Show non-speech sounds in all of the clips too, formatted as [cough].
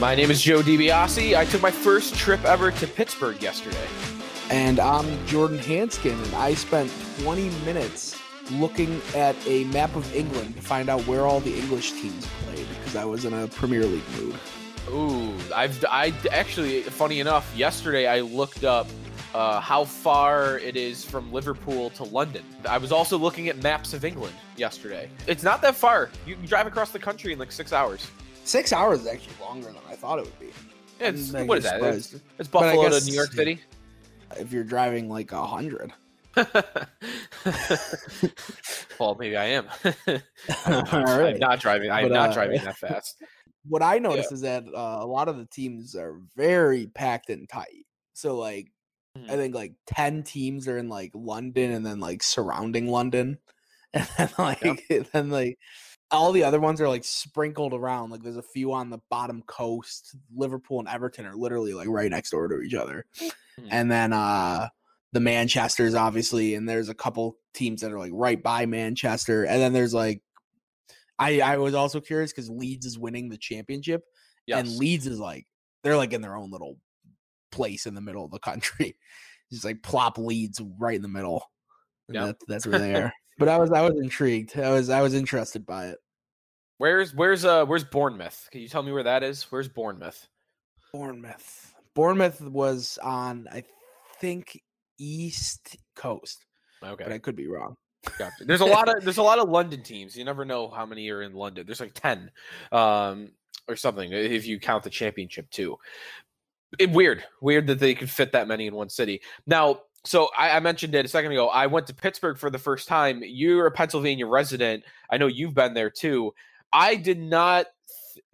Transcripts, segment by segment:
My name is Joe DiBiase. I took my first trip ever to Pittsburgh yesterday. And I'm Jordan Hanskin, and I spent 20 minutes looking at a map of England to find out where all the English teams played because I was in a Premier League mood. Ooh, I've I actually funny enough, yesterday I looked up uh, how far it is from Liverpool to London. I was also looking at maps of England yesterday. It's not that far. You can drive across the country in like six hours. Six hours is actually longer than I thought it would be. Yeah, it's, I'm what is that? It's, it's Buffalo guess- to New York City. [laughs] If you're driving like a hundred, [laughs] well, maybe I am. [laughs] All I'm not driving. I'm But, not uh, driving that fast. What I noticed is that uh, a lot of the teams are very packed and tight. So like, I Mhm. think like ten teams are in like London and then like surrounding London, and then like then like all the other ones are like sprinkled around. Like there's a few on the bottom coast. Liverpool and Everton are literally like right next door to each other, Mhm. and then uh the Manchester's obviously, and there's a couple teams that are like right by Manchester, and then there's like. I, I was also curious because Leeds is winning the championship, Yes. and Leeds is like they're like in their own little place in the middle of the country. [laughs] Just like plop Leeds right in the middle. Yep. that's that's where they [laughs] are. But I was I was intrigued. I was I was interested by it. Where's where's uh where's Bournemouth? Can you tell me where that is? Where's Bournemouth? Bournemouth. Bournemouth was on I think East Coast, Okay. but I could be wrong. Gotcha. There's a lot of there's a lot of London teams. You never know how many are in London. There's like ten, um, or something if you count the championship too. It, weird, weird that they could fit that many in one city. Now, so I, I mentioned it a second ago. I went to Pittsburgh for the first time. You're a Pennsylvania resident. I know you've been there too. I did not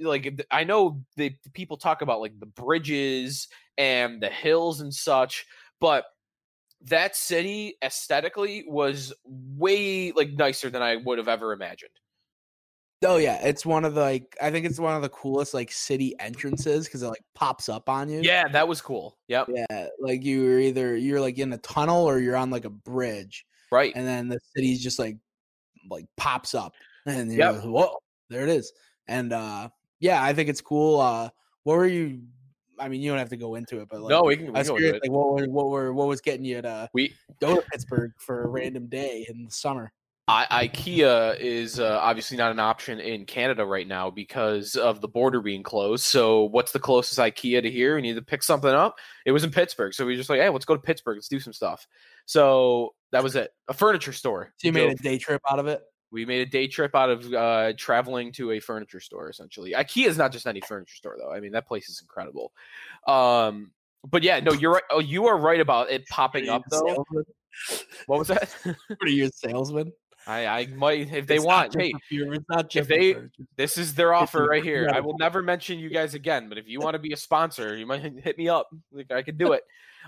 like. I know the the people talk about like the bridges and the hills and such, but that city aesthetically was way like nicer than I would have ever imagined. Oh yeah, it's one of the like I think it's one of the coolest like city entrances because it like pops up on you. Yeah, that was cool. Yep. Yeah, like you're either you're like in a tunnel or you're on like a bridge, Right. and then the city's just like like pops up, and you're Yep. like, whoa, there it is. And uh yeah, I think it's cool. Uh what were you? I mean, you don't have to go into it, but like, no, we can, we I was can go into curious, it. like what were what were what was getting you to We go to Pittsburgh for a random day in the summer? I, IKEA is uh, obviously not an option in Canada right now because of the border being closed. So, what's the closest IKEA to here? We need to pick something up. It was in Pittsburgh, so we just like, hey, let's go to Pittsburgh. Let's do some stuff. So that was it. A furniture store. So you made a day trip out of it. We made a day trip out of uh, traveling to a furniture store. Essentially, IKEA is not just any furniture store, though. I mean, that place is incredible. Um, but yeah, no, you're right. Oh, you are right about it popping up though. Salesman? What was that? [laughs] What are you a salesman? I, I might if they It's want. Hey, for few- it's not just they- this is their offer right here. I will never mention you guys again, but if you [laughs] want to be a sponsor, you might [laughs] hit me up. Like I could do it.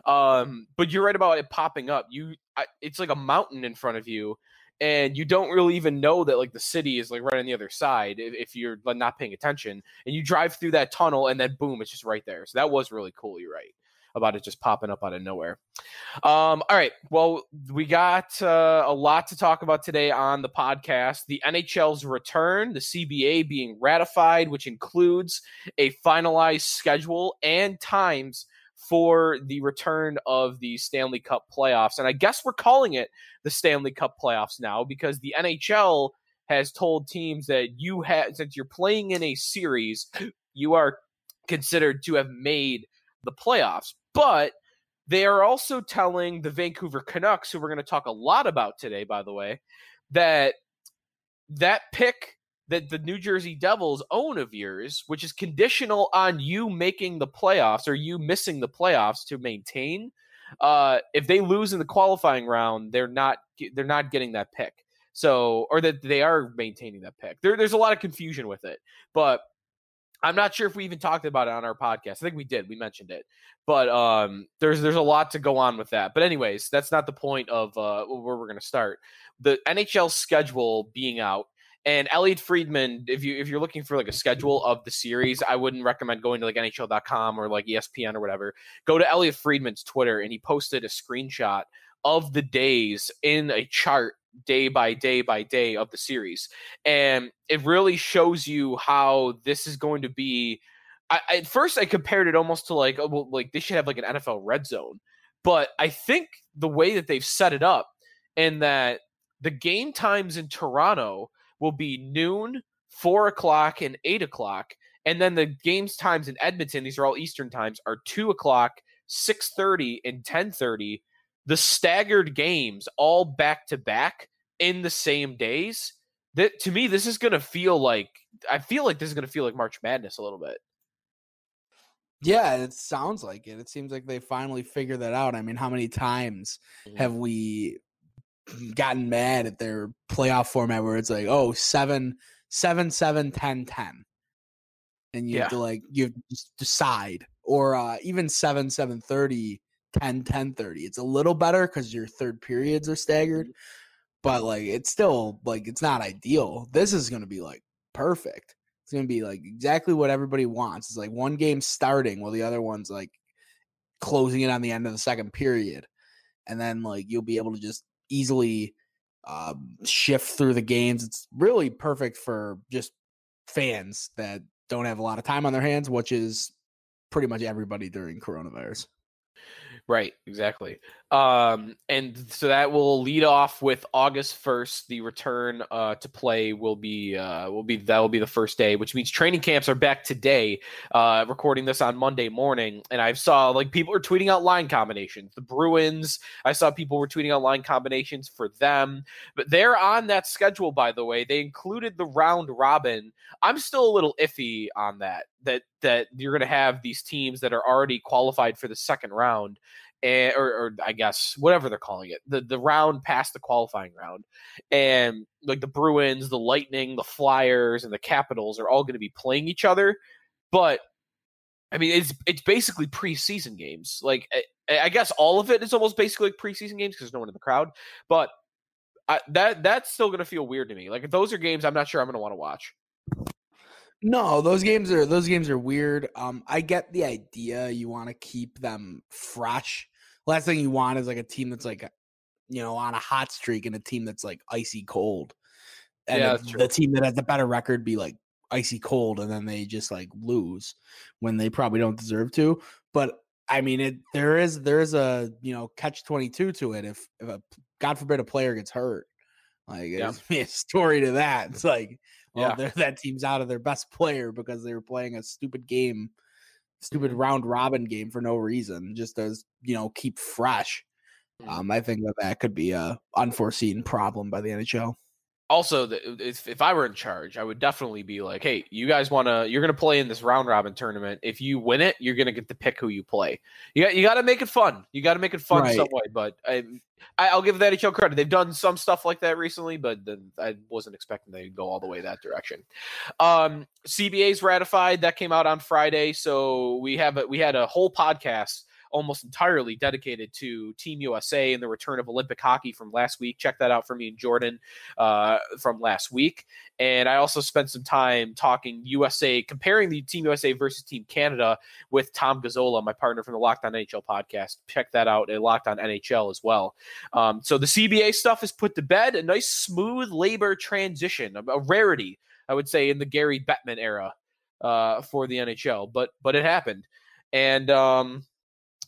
Um, but you're right about it popping up. You, I, it's like a mountain in front of you, and you don't really even know that like the city is like right on the other side if, if you're not paying attention. And you drive through that tunnel, and then boom, it's just right there. So that was really cool. You're right about it just popping up out of nowhere. Um, all right. Well, we got uh, a lot to talk about today on the podcast. The NHL's return, the CBA being ratified, which includes a finalized schedule and times for the return of the Stanley Cup playoffs. And I guess we're calling it the Stanley Cup playoffs now because the NHL has told teams that you have, since you're playing in a series, you are considered to have made the playoffs. But they are also telling the Vancouver Canucks, who we're going to talk a lot about today, by the way, that that pick that the New Jersey Devils own of yours, which is conditional on you making the playoffs or you missing the playoffs to maintain. Uh, if they lose in the qualifying round, they're not they're not getting that pick. So, or that they are maintaining that pick. There, there's a lot of confusion with it, but I'm not sure if we even talked about it on our podcast. I think we did. We mentioned it, but um, there's there's a lot to go on with that. But anyways, that's not the point of uh, where we're going to start. The NHL schedule being out, and Elliotte Friedman. If you if you're looking for like a schedule of the series, I wouldn't recommend going to like NHL.com or like ESPN or whatever. Go to Elliotte Friedman's Twitter, and he posted a screenshot of the days in a chart day by day by day of the series. And it really shows you how this is going to be I, at first I compared it almost to like oh, well, like they should have like an NFL red zone, but I think the way that they've set it up and that the game times in Toronto will be noon, four o'clock, and eight o'clock, and then the games times in Edmonton, these are all Eastern times, are two o'clock, six thirty, and ten thirty. The staggered games all back to back in the same days. That to me, this is gonna feel like I feel like this is gonna feel like March Madness a little bit. Yeah, it sounds like it. It seems like they finally figured that out. I mean, how many times mm-hmm. have we gotten mad at their playoff format where it's like, oh, seven, seven, seven, ten, ten, and you yeah. have to like you just decide, or uh, even seven, seven thirty, 10, 10 30. It's a little better because your third periods are staggered, mm-hmm. but like it's still like it's not ideal. This is gonna be like perfect. It's gonna be like exactly what everybody wants. It's like one game starting while the other one's like closing it on the end of the second period, and then like you'll be able to just easily um, shift through the games. It's really perfect for just fans that don't have a lot of time on their hands, which is pretty much everybody during coronavirus. Right, exactly. Um, and so that will lead off with August first. The return uh, to play will be uh, will be that will be the first day, which means training camps are back today. Uh, recording this on Monday morning, and I saw like people are tweeting out line combinations. The Bruins, I saw people were tweeting out line combinations for them, but they're on that schedule. By the way, they included the round robin. I'm still a little iffy on that. That that you're going to have these teams that are already qualified for the second round and, or, or, I guess whatever they're calling it, the the round past the qualifying round, and like the Bruins, the Lightning, the Flyers, and the Capitals are all going to be playing each other, but I mean it's it's basically preseason games. Like I, I guess all of it is almost basically like preseason games because there's no one in the crowd, but I, that that's still going to feel weird to me. Like if those are games, I'm not sure I'm going to want to watch. No, those games are those games are weird. Um, I get the idea. You want to keep them fresh. Last thing you want is like a team that's like, you know, on a hot streak and a team that's like icy cold. And yeah, the team that has the better record be like icy cold, and then they just like lose when they probably don't deserve to. But I mean, it there is there is a you know catch twenty two to it. If if a God forbid a player gets hurt, like yeah. there's [laughs] a story to that. It's like well, yeah. [laughs] that team's out of their best player because they were playing a stupid game, stupid mm-hmm. round robin game for no reason, just as you know keep fresh. Mm-hmm. Um, I think that that could be a unforeseen problem by the NHL also if, if i were in charge i would definitely be like hey you guys want to you're going to play in this round robin tournament. If you win it you're going to get to pick who you play. You got you got to make it fun. You got to make it fun right. some way but I, I will give that NHL credit. They've done some stuff like that recently but then i wasn't expecting they'd go all the way that direction. Um cba's ratified. That came out on friday so we have a, we had a whole podcast almost entirely dedicated to Team USA and the return of Olympic hockey from last week. Check that out for me and Jordan uh, from last week. And I also spent some time talking USA, comparing the Team USA versus Team Canada with Tom Gazzola, my partner from the Locked On NHL podcast. Check that out at Locked On NHL as well. Um, so the CBA stuff is put to bed. A nice smooth labor transition, a, a rarity, I would say, in the Gary Bettman era uh, for the NHL. But but it happened. And um,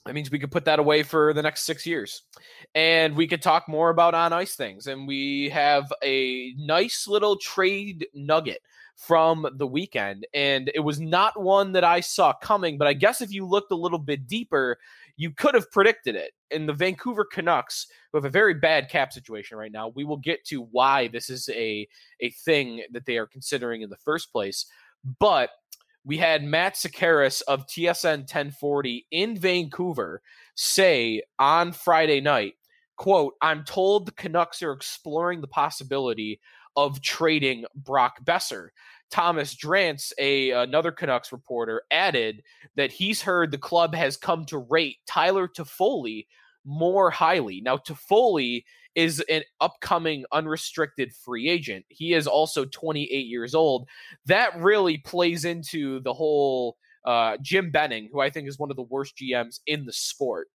that means we could put that away for the next six years. And we could talk more about on ice things. And we have a nice little trade nugget from the weekend. And it was not one that I saw coming, but I guess if you looked a little bit deeper, you could have predicted it. In the Vancouver Canucks, who have a very bad cap situation right now, we will get to why this is a, a thing that they are considering in the first place. But we had Matt Sekeres of TSN 1040 in Vancouver say on Friday night, quote, I'm told the Canucks are exploring the possibility of trading Brock Boeser. Thomas Drance, a another Canucks reporter, added that he's heard the club has come to rate Tyler Toffoli more highly. Now, Toffoli is an upcoming unrestricted free agent. He is also 28 years old. That really plays into the whole uh, Jim Benning, who I think is one of the worst GMs in the sport.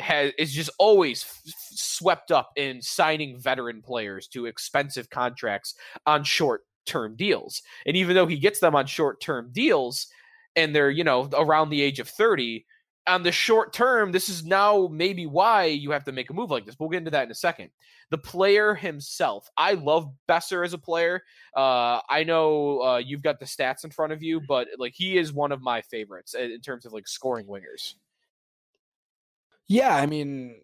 Has is just always f- swept up in signing veteran players to expensive contracts on short term deals. And even though he gets them on short term deals, and they're, you know, around the age of 30, on the short term, this is now maybe why you have to make a move like this. We'll get into that in a second. The player himself, I love Boeser as a player. Uh, I know uh, you've got the stats in front of you, but like he is one of my favorites in terms of like scoring wingers. Yeah, I mean,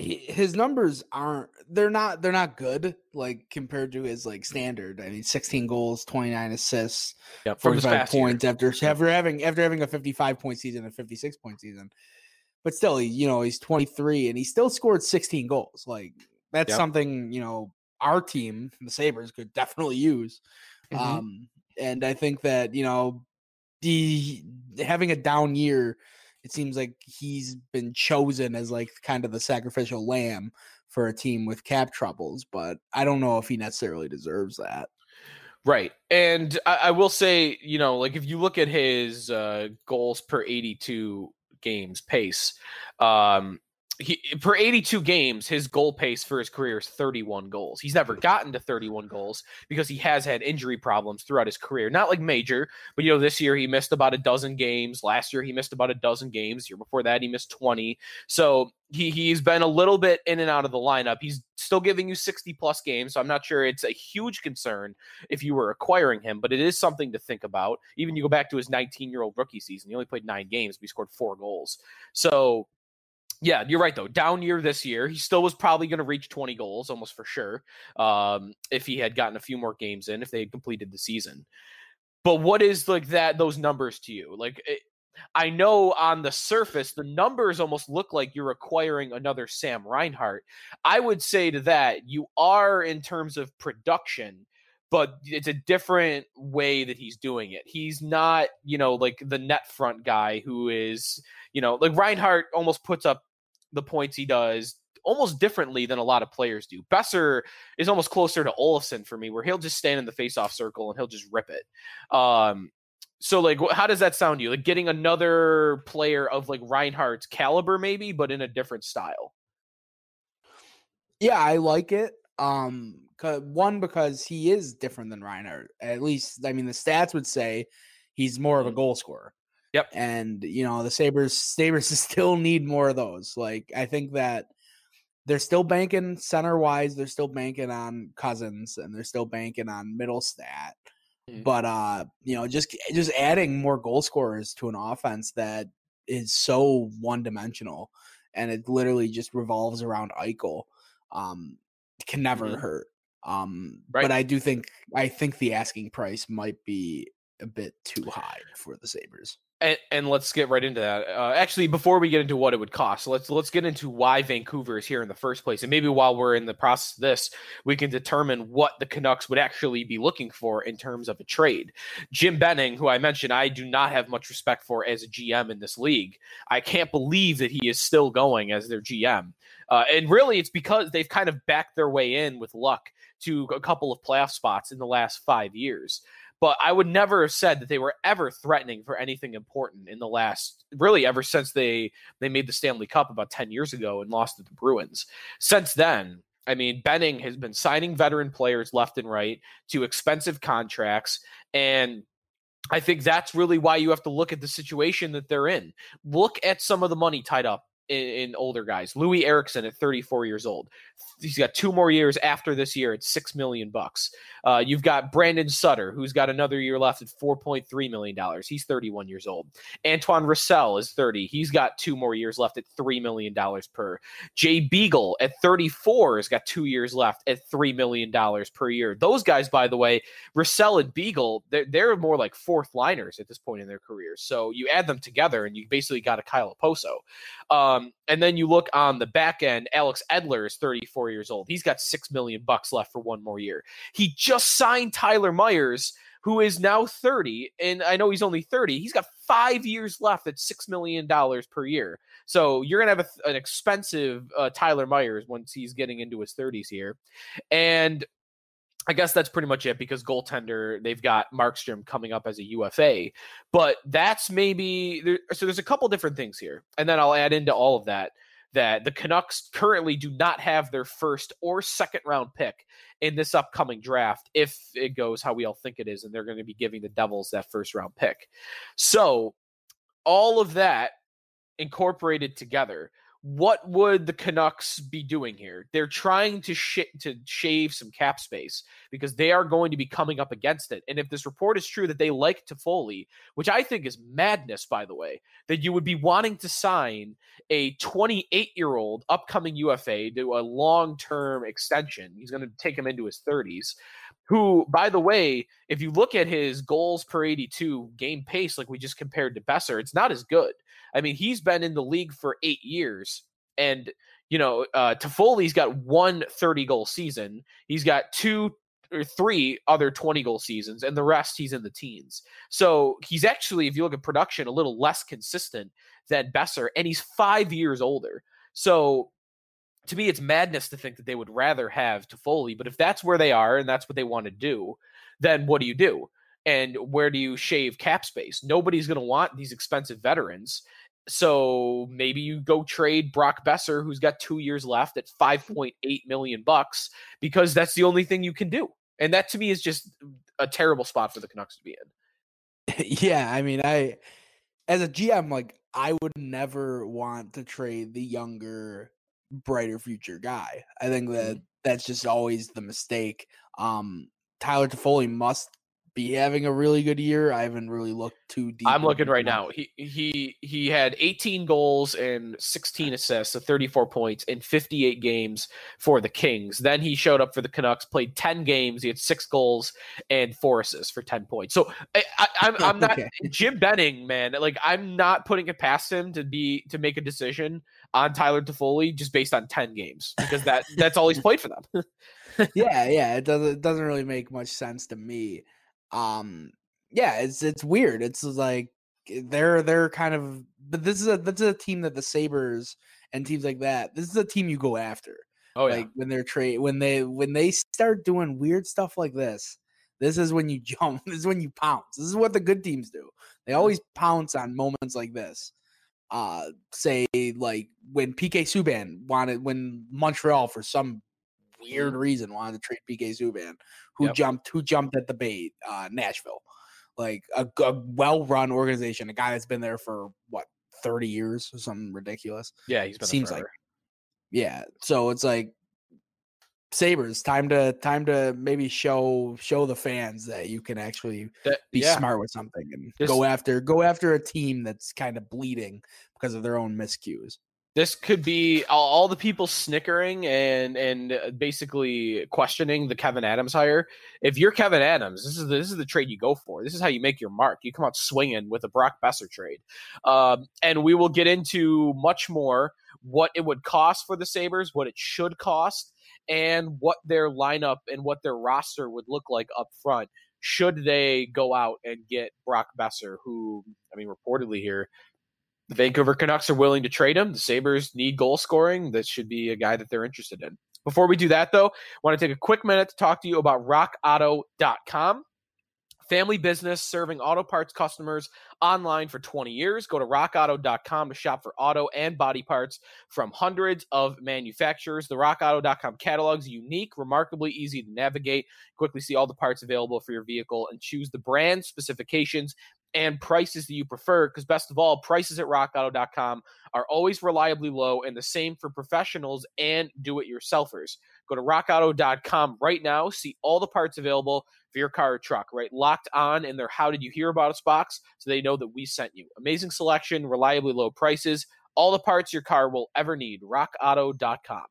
his numbers aren't they're not they're not good like compared to his like standard. I mean, 16 goals, 29 assists, yep, 45 points year. after after having after having a 55 point season and 56 point season. But still, he, you know, he's 23 and he still scored 16 goals. Like that's yep. something, you know, our team, the Sabres could definitely use. Mm-hmm. Um and I think that, you know, the having a down year it seems like he's been chosen as like kind of the sacrificial lamb for a team with cap troubles, but I don't know if he necessarily deserves that. Right. And I, I will say, you know, like if you look at his uh, goals per 82 games pace, um, he per 82 games, his goal pace for his career is 31 goals. He's never gotten to 31 goals because he has had injury problems throughout his career. Not like major, but you know, this year he missed about a dozen games. Last year he missed about a dozen games. year before that he missed 20. So he he's been a little bit in and out of the lineup. He's still giving you 60 plus games, so I'm not sure it's a huge concern if you were acquiring him, but it is something to think about. Even you go back to his 19 year old rookie season, he only played nine games, but he scored four goals. So yeah, you're right though. Down year this year, he still was probably going to reach 20 goals almost for sure. Um, if he had gotten a few more games in, if they had completed the season. But what is like that those numbers to you? Like it, eh, I know on the surface the numbers almost look like you're acquiring another Sam Reinhart. I would say to that you are in terms of production, but it's a different way that he's doing it. He's not, you know, like the net front guy who is, you know, like Reinhart almost puts up the points he does almost differently than a lot of players do. Boeser is almost closer to Olofsson for me, where he'll just stand in the faceoff circle and he'll just rip it. Um, so like, how does that sound to you? Like getting another player of like Reinhart's caliber, maybe, but in a different style. Yeah, I like it. Um, one because he is different than Reinhart. At least, I mean, the stats would say he's more of a mm-hmm. goal scorer. Yep. And you know, the Sabres Sabres [laughs] still need more of those. Like I think that they're still banking center wise, they're still banking on Cozens and they're still banking on Mittelstadt. Mm-hmm. But uh, you know, just just adding more goal scorers to an offense that is so one dimensional and it literally just revolves around Eichel. Um can never mm-hmm. hurt. Um right. but I do think I think the asking price might be a bit too high for the Sabres. And, and, let's get right into that. Uh, actually, before we get into what it would cost, let's let's get into why Vancouver is here in the first place, and maybe while we're in the process of this, we can determine what the Canucks would actually be looking for in terms of a trade. Jim Benning, who I mentioned, I do not have much respect for as a GM in this league. I can't believe that he is still going as their GM, uh, and really, it's because they've kind of backed their way in with luck to a couple of playoff spots in the last five years but I would never have said that they were ever threatening for anything important in the last really ever since they they made the Stanley Cup about 10 years ago and lost to the Bruins. Since then, I mean, Benning has been signing veteran players left and right to expensive contracts and I think that's really why you have to look at the situation that they're in. Look at some of the money tied up in, in, older guys. Loui Eriksson at 34 years old. He's got two more years after this year at six million bucks. Uh, you've got Brandon Sutter, who's got another year left at 4.3 million dollars. He's 31 years old. Antoine Roussel is 30. He's got two more years left at three million dollars per. Jay Beagle at 34 has got two years left at three million dollars per year. Those guys, by the way, Roussel and Beagle, they're, they're more like fourth liners at this point in their careers. So you add them together, and you basically got a Kyle Okposo. Um, and then you look on the back end, Alex Edler is 34 years old. He's got six million bucks left for one more year. He just signed Tyler Myers, who is now 30, and I know he's only 30. He's got five years left at six million dollars per year. So you're gonna have a, an expensive uh, Tyler Myers once he's getting into his 30s here, and I guess that's pretty much it because goaltender they've got Markstrom coming up as a UFA, but that's maybe there, so. There's a couple different things here, and then I'll add into all of that that the Canucks currently do not have their first or second round pick in this upcoming draft if it goes how we all think it is, and they're going to be giving the Devils that first round pick. So, all of that incorporated together what would the Canucks be doing here? They're trying to sh- to shave some cap space because they are going to be coming up against it. And if this report is true that they like Toffoli, which I think is madness, by the way, that you would be wanting to sign a 28 year old upcoming UFA to a long term extension. He's going to take him into his 30s. Who, by the way, if you look at his goals per 82 game pace, like we just compared to Boeser, it's not as good. I mean, he's been in the league for eight years, and you know, uh, Toffoli's got one 30 goal season. He's got two or three other 20 goal seasons, and the rest he's in the teens. So he's actually, if you look at production, a little less consistent than Boeser, and he's five years older. So to me, it's madness to think that they would rather have Toffoli. But if that's where they are and that's what they want to do, then what do you do? And where do you shave cap space? Nobody's going to want these expensive veterans. So maybe you go trade Brock Boeser, who's got two years left at 5.8 [laughs] million bucks, because that's the only thing you can do. And that to me is just a terrible spot for the Canucks to be in. yeah, I mean, I as a GM, like I would never want to trade the younger, brighter future guy. I think that mm-hmm. that's just always the mistake. Um, Tyler Toffoli must be having a really good year. I haven't really looked too deep. I'm looking right now. He he he had 18 goals and 16 assists, so 34 points in 58 games for the Kings. Then he showed up for the Canucks, played 10 games. He had six goals and four assists for 10 points. So I, am I'm, I'm [laughs] not okay. Jim Benning, man. Like I'm not putting it past him to be to make a decision on Tyler Toffoli just based on 10 games because that [laughs] that's all he's played for them. [laughs] yeah, yeah, it doesn't it doesn't really make much sense to me. Um yeah it's it's weird. It's like they're they're kind of but this is a this is a team that the sabres and teams like that this is a team you go after. Oh yeah. like when they're trade when they when they start doing weird stuff like this this is when you [laughs] jump this is when you pounce. This is what the good teams do. They always pounce on moments like this uh say like when PK Subban wanted when Montreal for some weird mm-hmm. reason wanted to trade PK Subban, who yep. jumped who jumped at the bait, uh, Nashville, like a, a well run organization, a guy that's been there for what thirty years or something ridiculous. Yeah, he's been seems like yeah. So it's like Sabres time to time to maybe show show the fans that you can actually that, be yeah. smart with something and this, go after go after a team that's kind of bleeding because of their own miscues this could be all, all, the people snickering and and uh, basically questioning the Kevin Adams hire. If you're Kevin Adams, this is the, this is the trade you go for. This is how you make your mark. You come out swinging with a Brock Boeser trade, um, and we will get into much more what it would cost for the Sabres, what it should cost, and what their lineup and what their roster would look like up front should they go out and get Brock Boeser, who I mean reportedly here the Vancouver Canucks are willing to trade him. The Sabres need goal scoring. This should be a guy that they're interested in. Before we do that, though, I want to take a quick minute to talk to you about rockauto.com. Family business serving auto parts customers online for 20 years. Go to rockauto.com to shop for auto and body parts from hundreds of manufacturers. The rockauto.com catalog is unique, remarkably easy to navigate. Quickly see all the parts available for your vehicle and choose the brand, specifications, and prices that you prefer. Because best of all, prices at rockauto.com are always reliably low and the same for professionals and do it yourselfers. Go to rockauto.com right now, see all the parts available for your car or truck, right? Locked on in their How Did You Hear About Us box so they know that we sent you. Amazing selection, reliably low prices, all the parts your car will ever need. rockauto.com.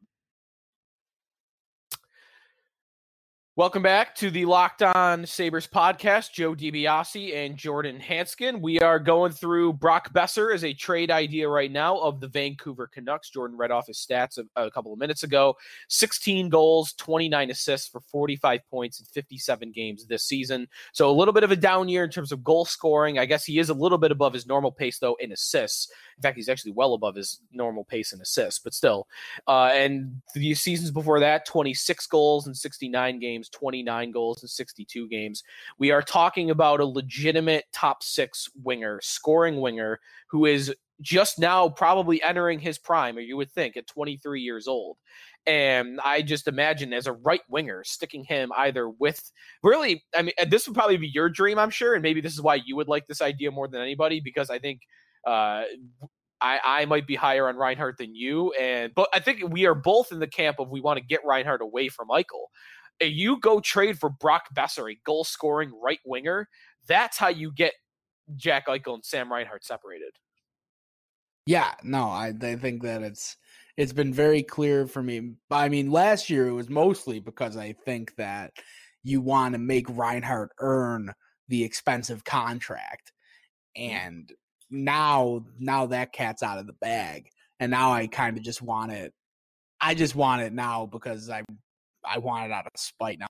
Welcome back to the Locked On Sabres podcast. Joe DiBiase and Jordan Hanskin. We are going through Brock Boeser as a trade idea right now of the Vancouver Canucks. Jordan read off his stats a, a couple of minutes ago 16 goals, 29 assists for 45 points in 57 games this season. So a little bit of a down year in terms of goal scoring. I guess he is a little bit above his normal pace, though, in assists. In fact, he's actually well above his normal pace in assists, but still. Uh, and the seasons before that, 26 goals in 69 games, 29 goals in 62 games. We are talking about a legitimate top six winger, scoring winger, who is just now probably entering his prime, or you would think at 23 years old. And I just imagine as a right winger, sticking him either with really, I mean, this would probably be your dream, I'm sure. And maybe this is why you would like this idea more than anybody, because I think uh, I, I might be higher on Reinhart than you. And but I think we are both in the camp of we want to get Reinhart away from Eichel. You go trade for Brock Boeser, a goal scoring right winger, that's how you get Jack Eichel and Sam Reinhart separated. Yeah, no, I, I think that it's it's been very clear for me. I mean, last year it was mostly because I think that you want to make Reinhart earn the expensive contract. Mm. And now now that cat's out of the bag. And now I kind of just want it I just want it now because I I want it out of spite now.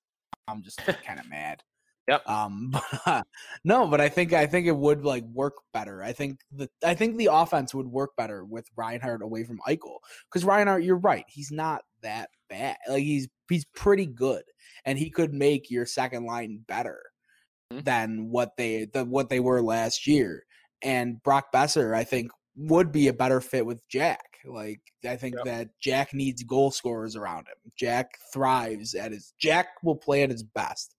I'm just kind of mad. [laughs] Yep. Um, [laughs] but, uh, no, but I think I think it would like work better. I think the I think the offense would work better with Reinhart away from Eichel because Reinhart, you're right, he's not that bad. Like he's he's pretty good, and he could make your second line better mm-hmm. than what they the what they were last year. And Brock Boeser, I think, would be a better fit with Jack. Like I think yep. that Jack needs goal scorers around him. Jack thrives at his Jack will play at his best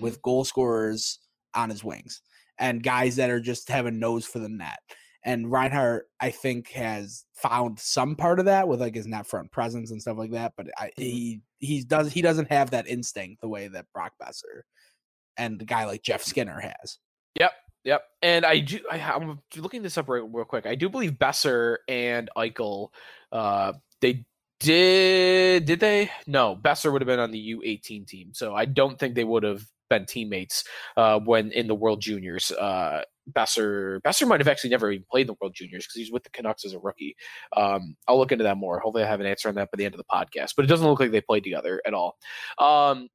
with goal scorers on his wings and guys that are just having nose for the net. And Reinhart, I think, has found some part of that with like his net front presence and stuff like that. But I, mm-hmm. he he does he doesn't have that instinct the way that Brock Boeser and the guy like Jeff Skinner has. Yep. And I do. I, am looking this up real, real quick. I do believe Boeser and Eichel, uh, they did did they? No, Boeser would have been on the U18 team, so I don't think they would have been teammates uh, when in the World Juniors. Uh, Boeser Boeser might have actually never even played the World Juniors because he's with the Canucks as a rookie. Um, I'll look into that more. Hopefully, I have an answer on that by the end of the podcast. But it doesn't look like they played together at all. Um,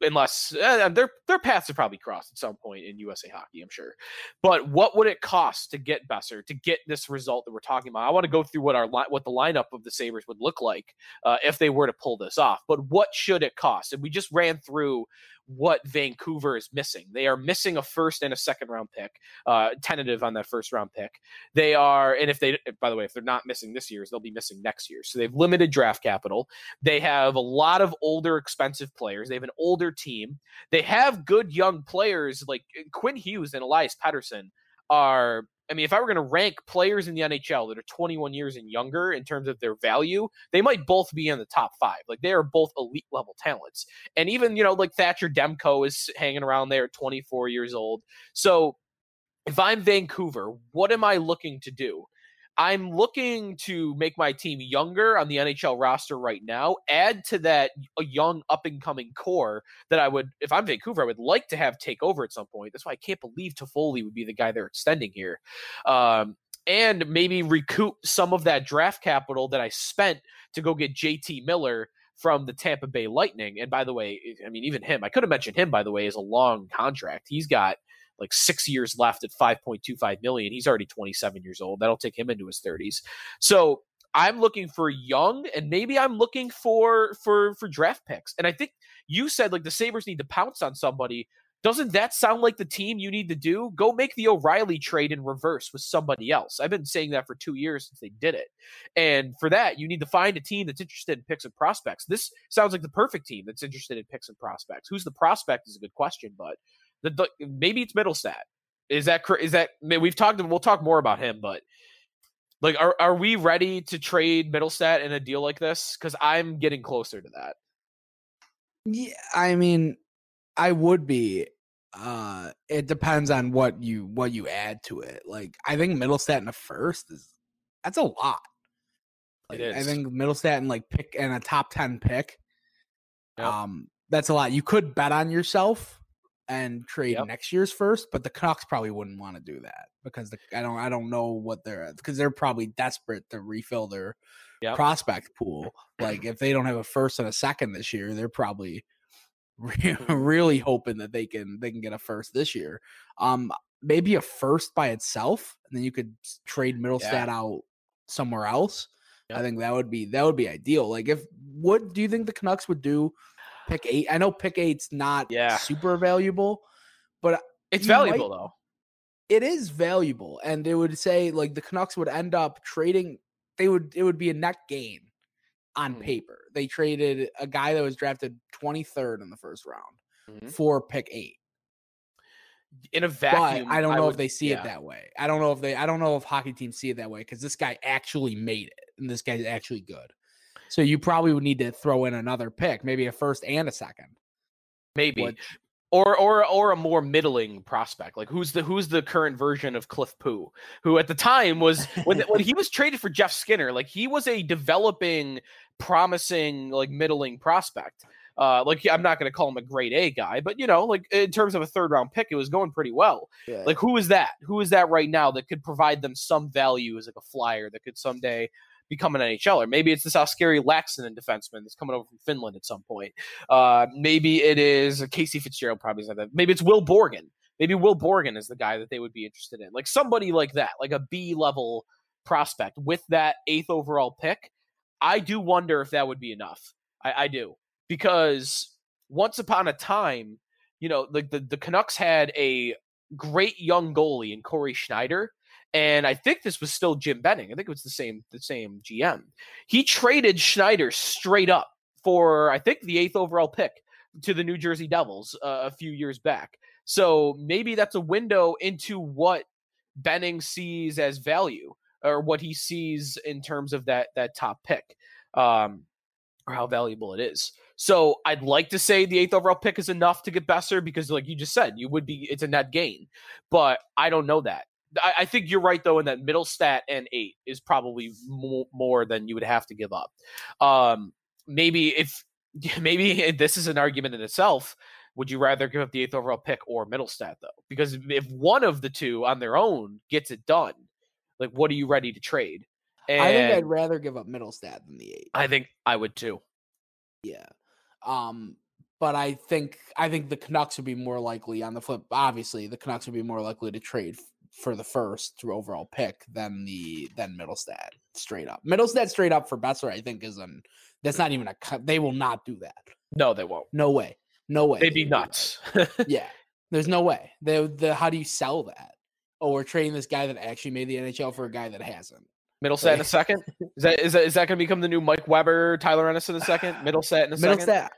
unless uh, their their paths have probably crossed at some point in USA hockey, I'm sure. But what would it cost to get Boeser to get this result that we're talking about? I want to go through what our what the lineup of the Sabres would look like uh, if they were to pull this off. But what should it cost? And we just ran through what Vancouver is missing. They are missing a first and a second round pick, uh, tentative on that first round pick. They are, and if they, by the way, if they're not missing this year's, they'll be missing next year. So they've limited draft capital. They have a lot of older, expensive players. They have an older team. They have good young players like Quinn Hughes and Elias Pettersson are I mean, if I were going to rank players in the NHL that are 21 years and younger in terms of their value, they might both be in the top five. Like they are both elite level talents. And even, you know, like Thatcher Demko is hanging around there at 24 years old. So if I'm Vancouver, what am I looking to do? I'm looking to make my team younger on the NHL roster right now, add to that a young up and coming core that I would, if I'm Vancouver, I would like to have take over at some point. That's why I can't believe Toffoli would be the guy they're extending here. Um, and maybe recoup some of that draft capital that I spent to go get JT Miller from the Tampa Bay Lightning. And by the way, I mean, even him, I could have mentioned him, by the way, is a long contract. He's got like six years left at 5.25 million. He's already 27 years old. That'll take him into his 30s. So I'm looking for young, and maybe I'm looking for for for draft picks. And I think you said like the Sabres need to pounce on somebody. Doesn't that sound like the team you need to do? Go make the O'Reilly trade in reverse with somebody else. I've been saying that for two years since they did it. And for that, you need to find a team that's interested in picks and prospects. This sounds like the perfect team that's interested in picks and prospects. Who's the prospect is a good question, but the, the maybe it's Mittelstadt. Is that is that we've talked? We'll talk more about him, but like, are are we ready to trade Mittelstadt in a deal like this? Because I'm getting closer to that. Yeah, I mean, I would be. Uh It depends on what you what you add to it. Like, I think Mittelstadt in a first is that's a lot. Like, I think Mittelstadt in like pick and a top ten pick. Yep. Um, that's a lot. You could bet on yourself and trade yep. next year's first, but the Canucks probably wouldn't want to do that because the, I don't I don't know what they're because they're probably desperate to refill their yep. prospect pool. Like if they don't have a first and a second this year, they're probably [laughs] really hoping that they can they can get a first this year. Um, maybe a first by itself, and then you could trade Mittelstadt yeah. out somewhere else. Yep. I think that would be that would be ideal. Like if what do you think the Canucks would do pick eight. I know pick eight's not yeah. super valuable, but it's valuable might, though. It is valuable, and it would say like the Canucks would end up trading. They would it would be a net gain on Mhm. paper. They traded a guy that was drafted 23rd in the first round Mhm. for pick eight. In a But vacuum, I don't know would- if they see yeah. it that way. I don't know if they. I don't know if hockey teams see it that way because this guy actually made it, and this guy's actually good. So you probably would need to throw in another pick, maybe a first and a second. Maybe. which- or or or a more middling prospect. Like who's the who's the current version of Cliff Pu, who at the time was when when he was traded for Jeff Skinner, like he was a developing, promising like middling prospect. Uh, like I'm not going to call him a grade A guy, but you know, like in terms of a third round pick, it was going pretty well. Like who is that? Who is that right now that could provide them some value as like a flyer that could someday become an NHLer? Maybe it's this Oskari Laaksonen defenseman that's coming over from Finland at some point. Uh, maybe it is Casey Fitzgerald, probably is that. Maybe it's Will Borgen. Maybe Will Borgen is the guy that they would be interested in, like somebody like that, like a B level prospect with that eighth overall pick. I do wonder if that would be enough. I, I do because once upon a time, you know, like the, the Canucks had a great young goalie in Cory Schneider. And I think this was still Jim Benning. I think it was the same the same GM. He traded Schneider straight up for I think the eighth overall pick to the New Jersey Devils uh, a few years back. So maybe that's a window into what Benning sees as value or what he sees in terms of that that top pick, um, or how valuable it is. So I'd like to say the eighth overall pick is enough to get Boeser because, like you just said, you would be it's a net gain, but I don't know that. I, I think you're right though in that Mittelstadt and eight is probably more, more than you would have to give up. Um, maybe if [laughs] maybe this is an argument in itself. Would you rather give up the eighth overall pick or Mittelstadt though? Because if one of the two on their own gets it done, like what are you ready to trade? And I think I'd rather give up Mittelstadt than the eight. I think I would too. Yeah. Um, but I think I think the Canucks would be more likely on the flip. Obviously, the Canucks would be more likely to trade for the first overall pick than the than Mittelstadt straight up. Mittelstadt straight up for Boeser, I think, is an that's not even a cut. They will not do that. No, they won't. No way. No way. They'd be nuts. [laughs] Yeah. There's no way. They the how do you sell that? Oh, we're trading this guy that actually made the NHL for a guy that hasn't. Mittelstadt in a second. Is that is that is that going to become the new Mike Weber, Tyler Ennis in a second? [sighs] Mittelstadt in a second. Mittelstadt,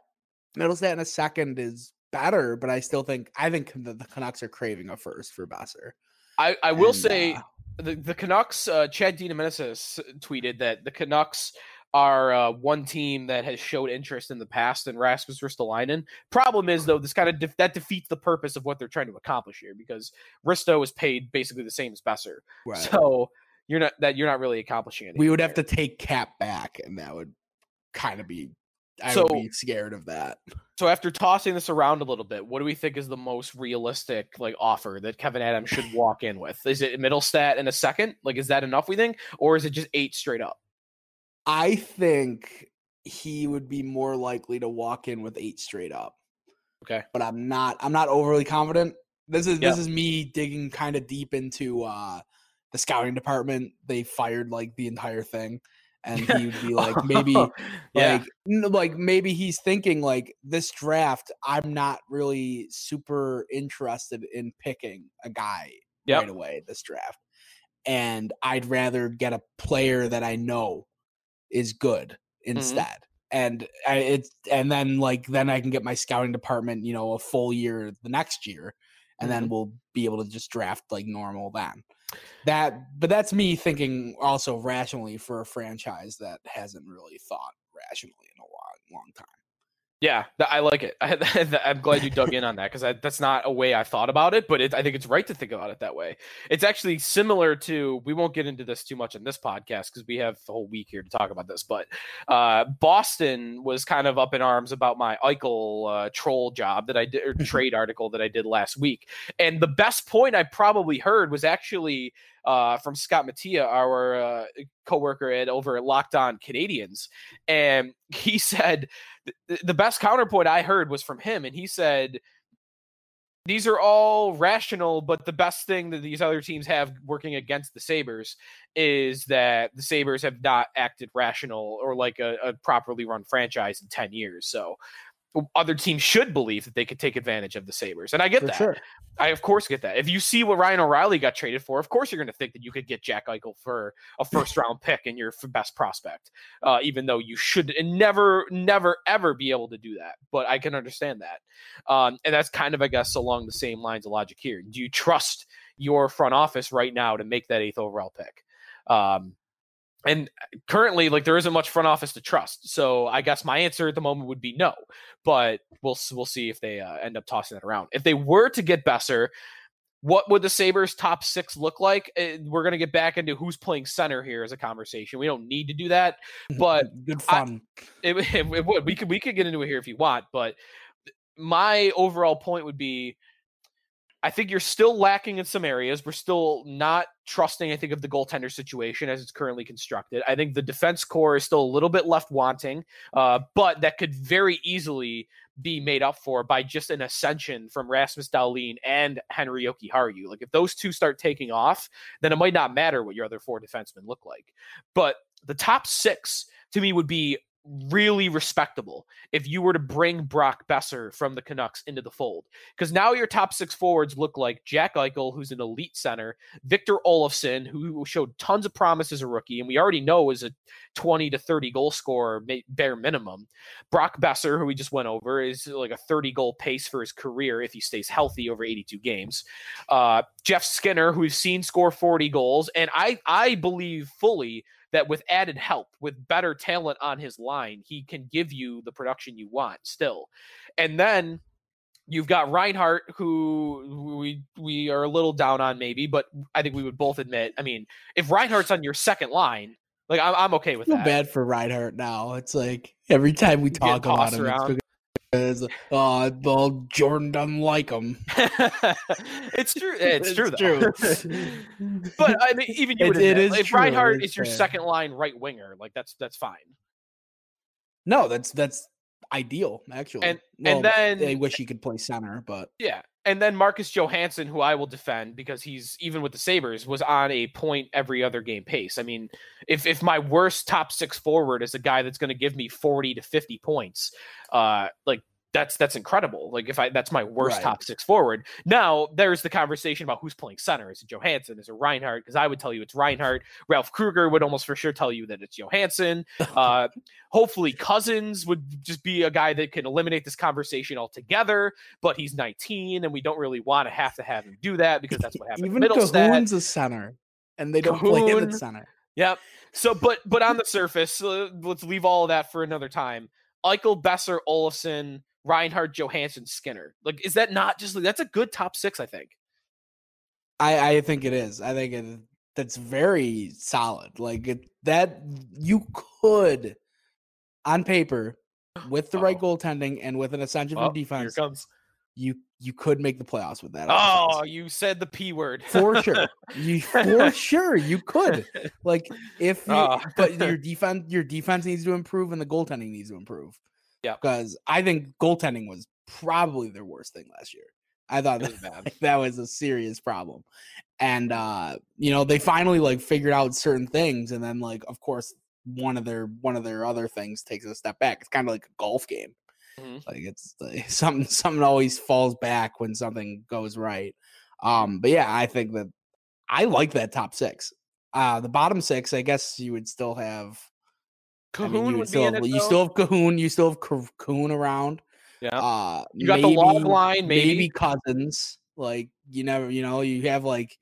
Mittelstadt in a second is better, but I still think I think the, the Canucks are craving a first for Boeser. I, I will And, say uh, the the Canucks. Uh, Chad Dinaminis tweeted that the Canucks are uh, one team that has showed interest in the past in Rasmus Ristolainen. Problem is though, this kind of that defeats the purpose of what they're trying to accomplish here because Risto is paid basically the same as Boeser. right. So you're not that you're not really accomplishing anything. we would have to take Cap back, and that would kind of be. I So- would be scared of that. So after tossing this around a little bit, what do we think is the most realistic like offer that Kevin Adams should walk in with? Is it Mittelstadt in a second? Like is that enough we think? Or is it just eight straight up? I think he would be more likely to walk in with eight straight up. Okay. but I'm not. I'm not overly confident. This is Yeah. this is me digging kind of deep into uh the scouting department. They fired like the entire thing, and he would be [laughs] like maybe yeah. like like maybe he's thinking like this draft. I'm not really super interested in picking a guy Yep. right away this draft, and I'd rather get a player that I know is good Mm-hmm. instead. And I, it's and then like then I can get my scouting department, you know, a full year the next year, and Mm-hmm. then we'll be able to just draft like normal then. That, but that's me thinking also rationally for a franchise that hasn't really thought rationally in a long, long time. Yeah, th- I like it. [laughs] I, I'm glad you dug in on that because that's not a way I thought about it, but it, I think it's right to think about it that way. It's actually similar to. We won't get into this too much in this podcast because we have the whole week here to talk about this. But uh, Boston was kind of up in arms about my Eichel uh, troll job that I did, or trade article that I did last week, and the best point I probably heard was actually uh, from Scott Mattia, our uh, coworker at over at Locked On Canadiens, and he [laughs] said th- the best counterpoint I heard was from him, and he said these are all rational, but the best thing that these other teams have working against the Sabres is that the Sabres have not acted rational or like a, a properly run franchise in ten years. So other teams should believe that they could take advantage of the Sabres. And I get For that. sure. I of course get that. If you see what Ryan O'Reilly got traded for, of course you're going to think that you could get Jack Eichel for a first [laughs] round pick and your best prospect, uh, even though you should never, never, ever be able to do that. But I can understand that, um, and that's kind of, I guess, along the same lines of logic here. Do you trust your front office right now to make that eighth overall pick? Um, and currently, like there isn't much front office to trust. So I guess my answer at the moment would be no. But we'll we'll see if they uh, end up tossing it around. If they were to get Boeser, what would the Sabres top six look like? Uh, We're gonna get back into who's playing center here as a conversation. We don't need to do that, but good I- fun. it, it, [laughs] it would. We could we could get into it here if you want, but my overall point would be I think you're still lacking in some areas. We're still not trusting, I think, of the goaltender situation as it's currently constructed. I think the defense core is still a little bit left wanting, uh, but that could very easily be made up for by just an ascension from Rasmus Dahlin and Henri Jokiharju. Like if those two start taking off, then it might not matter what your other four defensemen look like. But the top six to me would be really respectable if you were to bring Brock Boeser from the Canucks into the fold. Because now your top six forwards look like Jack Eichel, who's an elite center, Victor Olofsson, who showed tons of promise as a rookie, and we already know is a 20 to 30 goal scorer, bare minimum. Brock Boeser, who we just went over, is like a 30 goal pace for his career if he stays healthy over 82 games. Uh, Jeff Skinner, who we've seen score 40 goals, and I I believe fully that with added help, with better talent on his line, he can give you the production you want still. And then you've got Reinhart, who we we are a little down on maybe, but I think we would both admit. I mean, if Reinhart's on your second line, like I'm, I'm okay with feel that. bad for Reinhart now. It's like every time we talk about him, because uh, oh, well, Jordan doesn't like him. [laughs] it's true. Eh, it's, true. It's Though. [laughs] but I mean, even you It- would it is if true, Reinhart is your fair. second line right winger, like that's that's fine. no, that's that's ideal actually. And- Well, and then they wish he could play center, but Yeah. And then Marcus Johansson, who I will defend because he's even with the Sabres, was on a point every other game pace. I mean, if if my worst top six forward is a guy that's going to give me 40 to 50 points, uh, like that's that's incredible. Like if I that's my worst Right. top six forward. Now there's the conversation about who's playing center. Is it Johansson? Is it Reinhart? Because I would tell you it's Reinhart. Ralph Krueger would almost for sure tell you that it's Johansson. Uh, hopefully Cozens would just be a guy that can eliminate this conversation altogether but he's 19 and we don't really want to have to have him do that because that's what happened even. Kahun's a center, and they don't play him Kahun- at center. Yep. So, but but on the surface, uh, let's leave all of that for another time. Eichel, Boeser, Olofsson, Reinhart, Johansson, Skinner. Like, is that not just like that's a good top six? I think. I I think it is. I think it, that's very solid. Like it, that, you could, on paper, with the right goaltending and with an ascension Oh, from here defense, comes. you you could make the playoffs with that. Oh, offense. you said the p word for sure. You for [laughs] sure you could. Like if you, Ah. but your [laughs] defense your defense needs to improve and the goaltending needs to improve. Yeah. Because I think goaltending was probably their worst thing last year. I thought that, was bad. [laughs] that was a serious problem. And uh, you know, they finally like figured out certain things and then like of course one of their one of their other things takes a step back. It's kind of like a golf game. Mhm. Like it's like, [laughs] something something always falls back when something goes right. Um, but yeah, I think that I like that top six. Uh the bottom six, I guess you would still have. I mean, you would be still in have, you though. still have Kahun, you still have Kahun around. yeah. Uh, You got the log line, maybe. maybe Cozens. Like you never, you know, you have like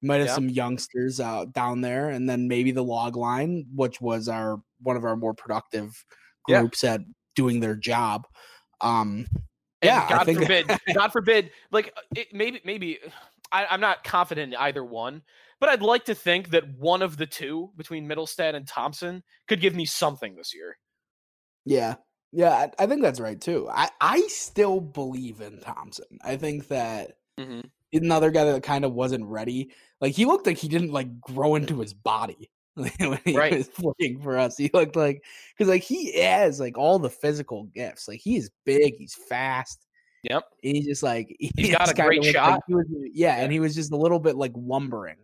you might have Yeah. some youngsters out down there, and then maybe the log line, which was our one of our more productive Yeah. groups at doing their job. Um, And yeah, I God think- forbid, God forbid, like uh, it, maybe, maybe [sighs] I, I'm not confident in either one, but I'd like to think that one of the two between Mittelstadt and Thompson could give me something this year. Yeah. Yeah, I, I think that's right too. I, I still believe in Thompson. I think that Mm-hmm. another guy that kind of wasn't ready. Like he looked like he didn't like grow into his body [laughs] when he Right. was playing for us. He looked like because like he has like all the physical gifts. Like he is big, he's fast. Yep. And he's just like [laughs] he He's got a great like shot. he was, yeah, and he was just a little bit like lumbering.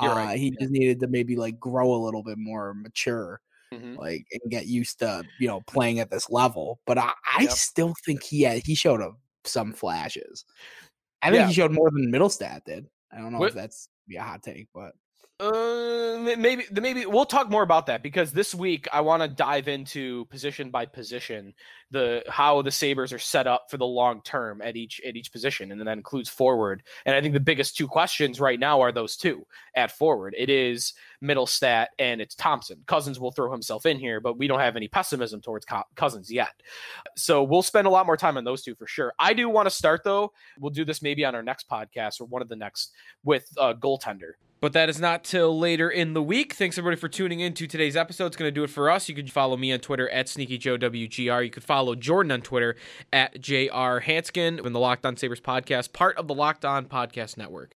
You're uh, right, He just needed to maybe like grow a little bit more mature. Mhm. like and get used to you know playing at this level. But I, I Yep. still think he had, he showed a, some flashes. I think Yeah. he showed more than Mittelstadt did. I don't know What- if that's be a hot take, but Uh, maybe maybe we'll talk more about that because this week I want to dive into position by position the how the Sabres are set up for the long term at each at each position, and then that includes forward. And I think the biggest two questions right now are those two at forward. It is Mittelstadt and it's Thompson. Cozens will throw himself in here, but we don't have any pessimism towards Co- Cozens yet. So we'll spend a lot more time on those two for sure. I do want to start though. We'll do this maybe on our next podcast or one of the next with uh, goaltender. But that is not till later in the week. Thanks everybody for tuning in to today's episode. It's going to do it for us. You can follow me on Twitter at SneakyJoeWGR. You could follow Jordan on Twitter at JR Hanskin in the Locked On Sabres podcast, part of the Locked On Podcast Network.